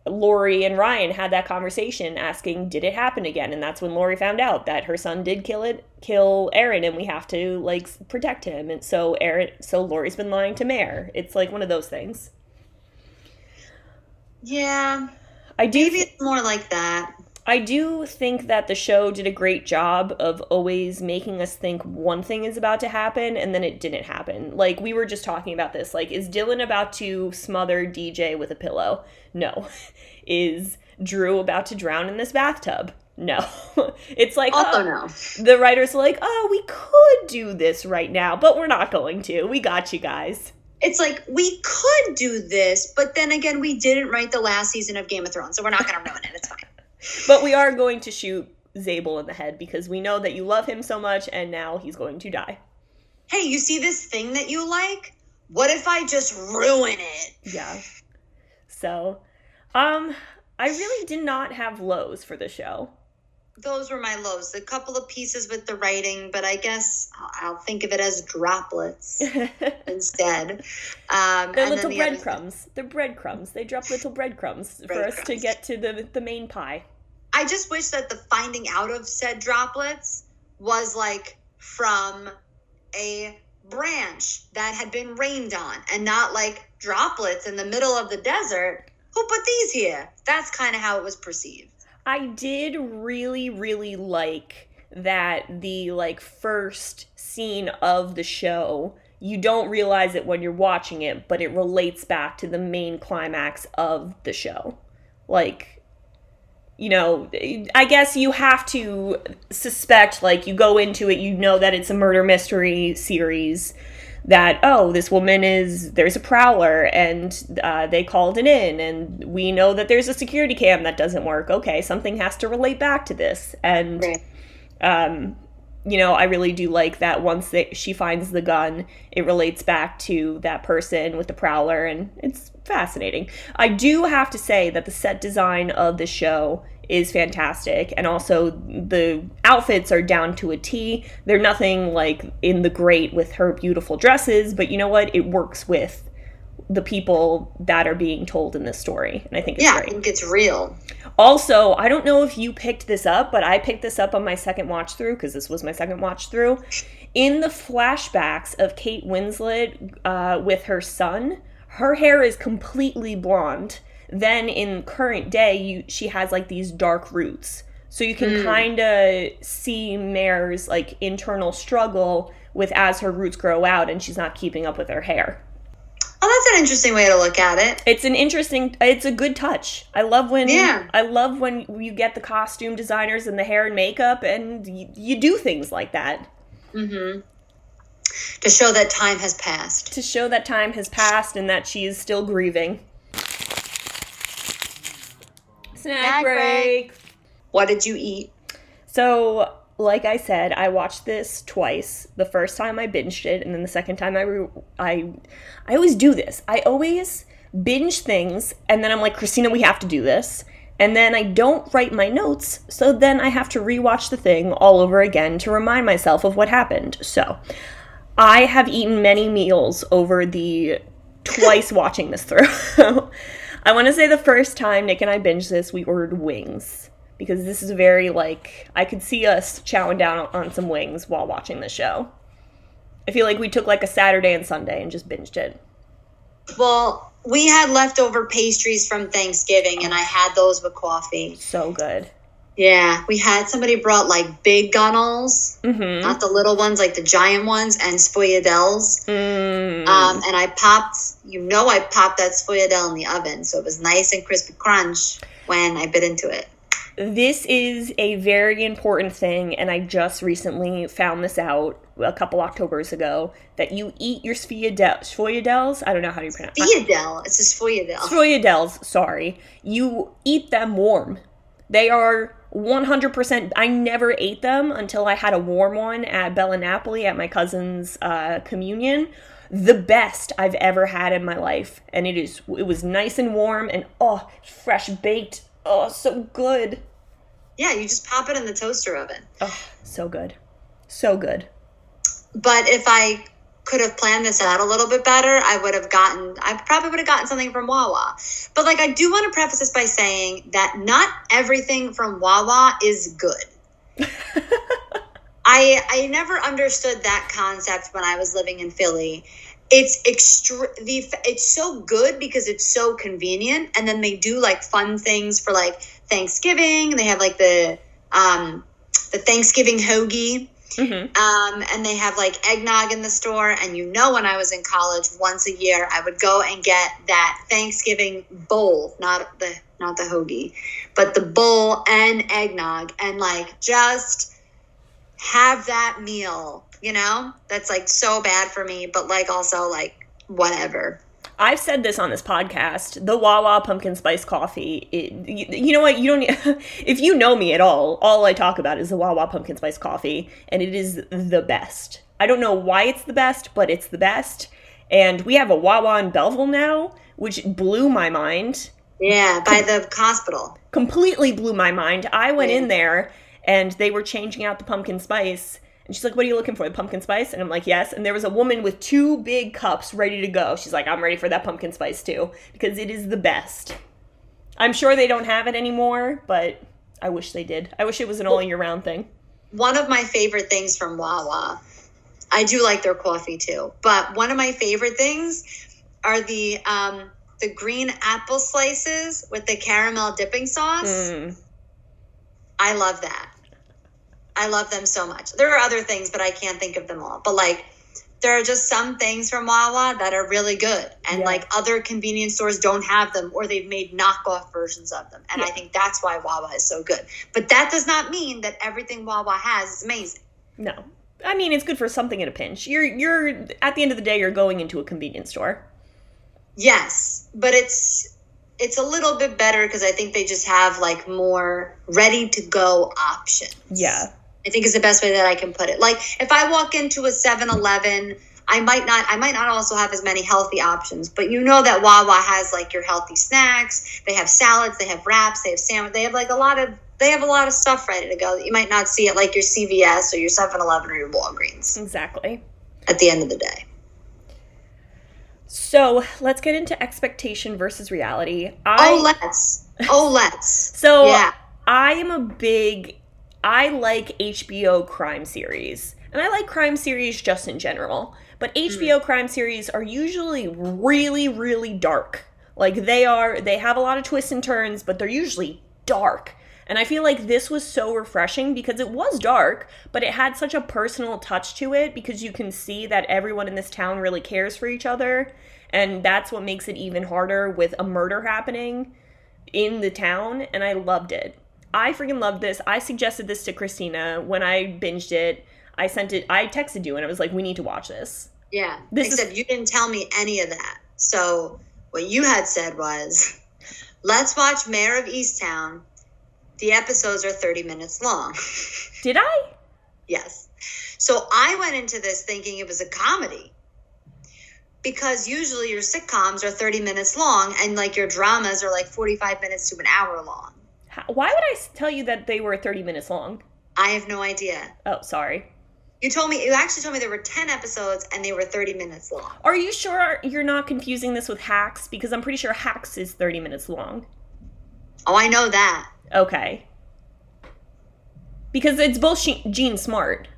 Lori and Ryan had that conversation asking, "Did it happen again?" And that's when Lori found out that her son did kill it, kill Erin, and we have to like protect him. And so Erin, so Lori's been lying to Mare. It's like one of those things. Yeah, I do. maybe it's more like that. I do think that the show did a great job of always making us think one thing is about to happen and then it didn't happen. Like we were just talking about this. Like, is Dylan about to smother DJ with a pillow? No. is Drew about to drown in this bathtub? No. it's like Also, oh, no. the writers like, oh, we could do this right now, but we're not going to. We got you guys. It's like we could do this, but then again, we didn't write the last season of Game of Thrones, so we're not going to ruin it. It's fine. But we are going to shoot Zabel in the head because we know that you love him so much and now he's going to die. Hey, you see this thing that you like? What if I just ruin it? Yeah. So, um, I really did not have lows for the show. Those were my lows. A couple of pieces with the writing, but I guess I'll, I'll think of it as droplets instead. Um, They're little the breadcrumbs. They're breadcrumbs. They drop little breadcrumbs for us to get to the the main pie. I just wish that the finding out of said droplets was like from a branch that had been rained on and not like droplets in the middle of the desert. Who put these here? That's kind of how it was perceived. I did really, really like that the like first scene of the show. You don't realize it when you're watching it, but it relates back to the main climax of the show. Like, you know, I guess you have to suspect, like, you go into it, you know that it's a murder mystery series. That, oh, this woman is, there's a prowler and uh, they called it in, and we know that there's a security cam that doesn't work. Okay, something has to relate back to this. And um, you know, I really do like that once they, she finds the gun, it relates back to that person with the prowler, and it's fascinating. I do have to say that the set design of the show is fantastic, and also the outfits are down to a T. They're nothing like in the great with her beautiful dresses, but you know what? It works with the people that are being told in this story, and I think it's Yeah, I think it's real. Also, I don't know if you picked this up, but I picked this up on my second watch through because this was my second watch through. In the flashbacks of Kate Winslet uh, with her son, her hair is completely blonde. Then in current day, you she has like these dark roots, so you can kind of see Mare's like internal struggle with as her roots grow out, and she's not keeping up with her hair. Oh, that's an interesting way to look at it. It's an interesting. It's a good touch. I love when. Yeah. I love when you get the costume designers and the hair and makeup, and you, you do things like that Mm-hmm. To show that time has passed. to show that time has passed and that she is still grieving. Snack, Snack break. break. What did you eat? So, like I said, I watched this twice. The first time I binged it, and then the second time I re- I I always do this. I always binge things, and then I'm like, Christina, we have to do this. And then I don't write my notes, so then I have to rewatch the thing all over again to remind myself of what happened. So, I have eaten many meals over the twice watching this through. I want to say the first time Nick and I binged this, we ordered wings because this is very like I could see us chowing down on some wings while watching the show. I feel like we took like a Saturday and Sunday and just binged it. Well, we had leftover pastries from Thanksgiving, and I had those with coffee. So good. Yeah, we had somebody brought like big gunnels, Mm-hmm. not the little ones, like the giant ones, and sfogliatelles. Mm. Um, and I popped, you know, I popped that sfogliatelle in the oven, so it was nice and crispy crunch when I bit into it. This is a very important thing, and I just recently found this out a couple Octobers ago that you eat your sfogliadel- sfogliatelles. I don't know how you pronounce it. Sfogliatelle, it's a sfogliatelle. Sfogliatelles, sorry. You eat them warm. They are 100%. I never ate them until I had a warm one at Bella Napoli at my cousin's uh, communion. The best I've ever had in my life, and it is. It was nice and warm, and oh, fresh baked. Oh, so good. Yeah, you just pop it in the toaster oven. Oh, so good, so good. But if I could have planned this out a little bit better, I would have gotten, I probably would have gotten something from Wawa. But like, I do want to preface this by saying that not everything from Wawa is good. I I never understood that concept when I was living in Philly. It's extra the it's so good because it's so convenient, and then they do like fun things for like Thanksgiving. They have like the um the Thanksgiving hoagie, Mhm. Um, and they have like eggnog in the store. And you know, when I was in college, once a year, I would go and get that Thanksgiving bowl, not the not the hoagie, but the bowl and eggnog, and like just have that meal. You know, that's like so bad for me, but like also like whatever. I've said this on this podcast. The Wawa pumpkin spice coffee. It, you, you know what? You don't. If you know me at all, all I talk about is the Wawa pumpkin spice coffee, and it is the best. I don't know why it's the best, but it's the best. And we have a Wawa in Belleville now, which blew my mind. Yeah, by the hospital. Completely blew my mind. I went in there, and they were changing out the pumpkin spice. And she's like, "What are you looking for? The pumpkin spice?" And I'm like, "Yes." And there was a woman with two big cups ready to go. She's like, "I'm ready for that pumpkin spice too because it is the best." I'm sure they don't have it anymore, but I wish they did. I wish it was an all year round thing. one of my favorite things from Wawa. I do like their coffee too, but one of my favorite things are the um, the green apple slices with the caramel dipping sauce. Mm. I love that. I love them so much. There are other things, but I can't think of them all. But like, there are just some things from Wawa that are really good, and Yeah. like other convenience stores don't have them, or they've made knockoff versions of them. And I think that's why Wawa is so good. But that does not mean that everything Wawa has is amazing. No, I mean it's good for something in a pinch. You're you're at the end of the day, you're going into a convenience store. Yes, but it's it's a little bit better because I think they just have like more ready to go options. Yeah, I think is the best way that I can put it. Like if I walk into a 7-Eleven, I might not I might not also have as many healthy options, but you know that Wawa has like your healthy snacks. They have salads, they have wraps, they have sandwich, they have like a lot of they have a lot of stuff ready to go that you might not see at like your CVS or your 7-Eleven or your Walgreens exactly. at the end of the day. So let's get into expectation versus reality. I oh, let's. Oh, let's. so yeah. I am a big I like HBO crime series. And I like crime series just in general. But hmm. HBO crime series are usually really really dark. Like they are they have a lot of twists and turns, but they're usually dark. And I feel like this was so refreshing because it was dark, but it had such a personal touch to it because you can see that everyone in this town really cares for each other. And that's what makes it even harder with a murder happening in the town. And I loved it. I freaking loved this. I suggested this to Christina when I binged it. I sent it, I texted you and I was like, we need to watch this. Yeah. This is- Except you didn't tell me any of that. So what you had said was, let's watch Mayor of Easttown. The episodes are 30 minutes long. Did I? yes. So I went into this thinking it was a comedy. Because usually your sitcoms are 30 minutes long and like your dramas are like 45 minutes to an hour long. How, why would I tell you that they were 30 minutes long? I have no idea. Oh, sorry. You told me, you actually told me there were 10 episodes and they were 30 minutes long. Are you sure you're not confusing this with Hacks? Because I'm pretty sure Hacks is 30 minutes long. Oh, I know that. Okay. Because it's both Jean Smart.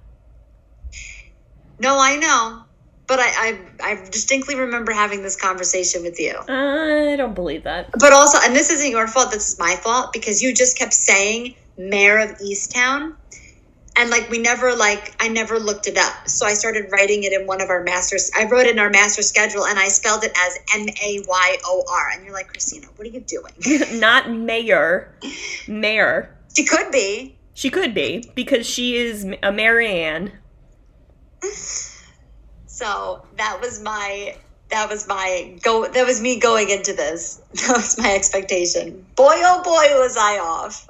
No, I know. But I, I, I distinctly remember having this conversation with you. I don't believe that. But also, and this isn't your fault, this is my fault because you just kept saying mayor of Easttown. And like, we never, like, I never looked it up. So I started writing it in one of our masters. I wrote it in our master schedule and I spelled it as M A Y O R. And you're like, Christina, what are you doing? not Mayor. Mayor. she could be. She could be because she is a Marianne. So that was my. That was my go. That was me going into this. That was my expectation. Boy, oh boy, was I off.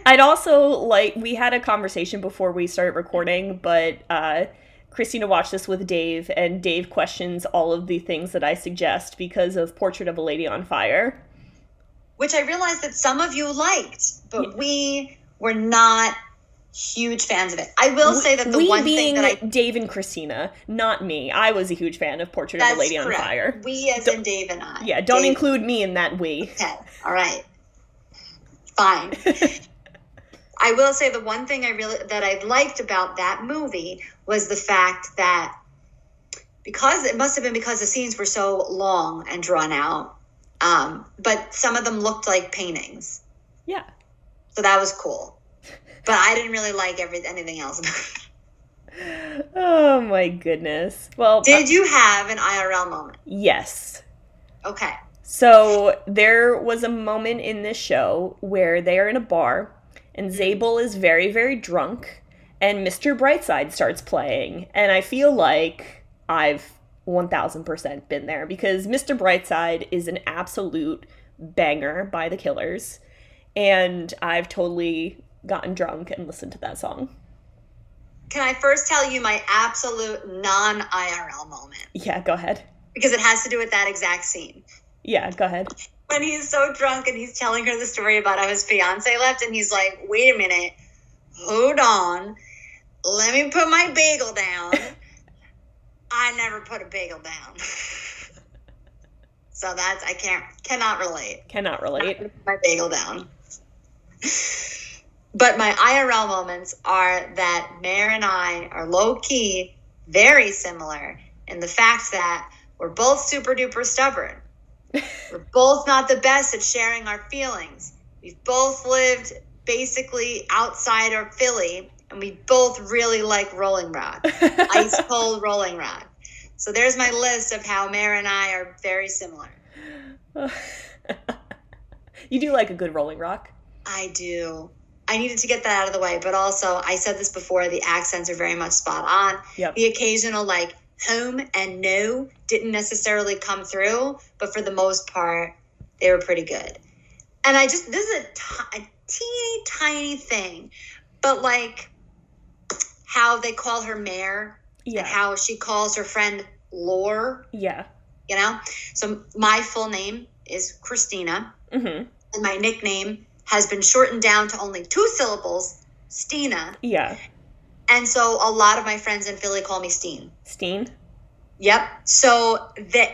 I'd also like we had a conversation before we started recording, but uh Christina watched this with Dave and Dave questions all of the things that I suggest because of Portrait of a Lady on Fire. which I realized that some of you liked, but we were not huge fans of it. I will say that the we one being thing that I Dave and Christina, not me. I was a huge fan of Portrait of a Lady on. Fire. We as in Dave and I. Yeah, don't Dave- include me in that we. Okay, all right, fine. I will say the one thing I really that I liked about that movie was the fact that because it must have been because the scenes were so long and drawn out, um, but some of them looked like paintings, Yeah. so that was cool. But I didn't really like every anything else. Oh my goodness. Well, uh, Did you have an IRL moment? yes. Okay. So there was a moment in this show where they are in a bar and Zabel is very, very drunk and Mr. Brightside starts playing. And I feel like I've 1000% been there because Mr. Brightside is an absolute banger by the Killers. And I've totally gotten drunk and listened to that song. Can I first tell you my absolute non IRL moment? Yeah, go ahead. Because it has to do with that exact scene. Yeah, go ahead. When he's so drunk and he's telling her the story about how his fiance left, and he's like, wait a minute, hold on, let me put my bagel down. I never put a bagel down. so that's, I can't, cannot relate. Cannot relate. my bagel down. But my IRL moments are that Mare and I are low key very similar in the fact that we're both super duper stubborn. we're both not the best at sharing our feelings. We've both lived basically outside of Philly, and we both really like Rolling Rock, ice cold Rolling Rock. So there's my list of how Mare and I are very similar. you do like a good Rolling Rock. I do. I needed to get that out of the way, but also I said this before, the accents are very much spot on. Yep. The occasional like home and no didn't necessarily come through, but for the most part, they were pretty good. And I just this is a, teeny tiny thing, but like how they call her Mare and Yeah. how she calls her friend Lore, Yeah. you know? So my full name is Christina hmm and my nickname has been shortened down to only two syllables, Stina. Yeah. And so a lot of my friends in Philly call me Steen. Steen. Yep. So that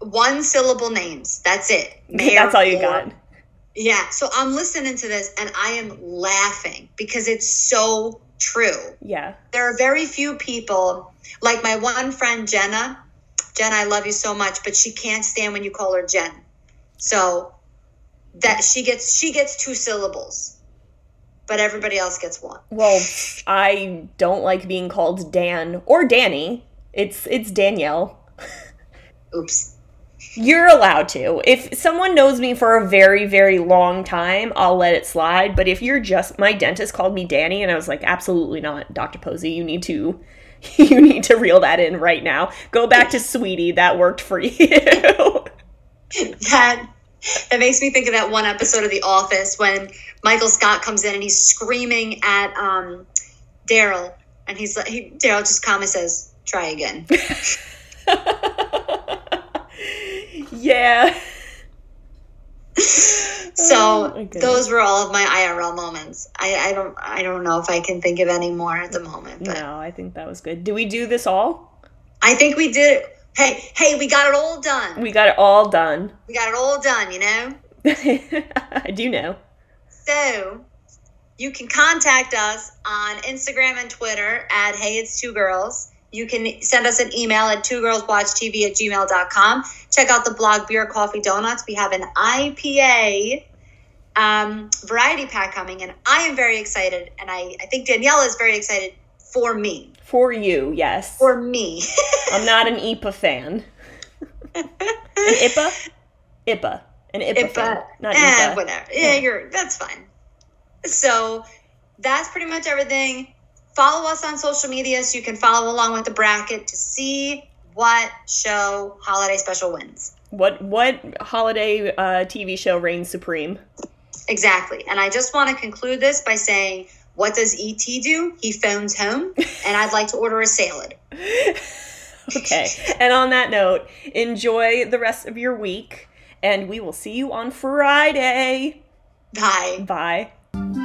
one syllable names. That's it. Mayor That's all you got. Yeah. So I'm listening to this and I am laughing because it's so true. Yeah. There are very few people like my one friend Jenna. Jen, I love you so much, but she can't stand when you call her Jen. So that she gets she gets two syllables, but everybody else gets one. Well, I don't like being called Dan or Danny. It's it's Danielle. Oops. You're allowed to. If someone knows me for a very, very long time, I'll let it slide. But if you're just my dentist called me Danny and I was like, absolutely not, Dr. Posey, you need to you need to reel that in right now. Go back to Sweetie, that worked for you. That that makes me think of that one episode of The Office when Michael Scott comes in and he's screaming at um, Daryl, and he's like, he, Daryl just calmly says, "Try again." yeah. So Oh, those were all of my IRL moments. I, I don't I don't know if I can think of any more at the moment, but No, I think that was good. Do we do this all? I think we did. Hey, hey, we got it all done. We got it all done. We got it all done. You know. I do know. So you can contact us on Instagram and Twitter at Hey It's Two Girls. You can send us an email at two girls watch TV at gmail.com. Check out the blog Beer Coffee Donuts. We have an IPA um, variety pack coming, and I am very excited. And I, I think Danielle is very excited for me. For you, yes. For me. I'm not an IPA fan. An IPA? IPA. An IPA, fan. IPA. Not eh, IPA. whatever. Yeah, you're that's fine. So that's pretty much everything. Follow us on social media so you can follow along with the bracket to see what show holiday special wins. What what holiday uh, TV show reigns supreme? Exactly. And I just want to conclude this by saying, what does ET do? He phones home, and I'd like to order a salad. Okay. and on that note, enjoy the rest of your week, and we will see you on Friday. Bye. Bye.